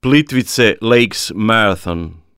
Plitvice Lakes Marathon.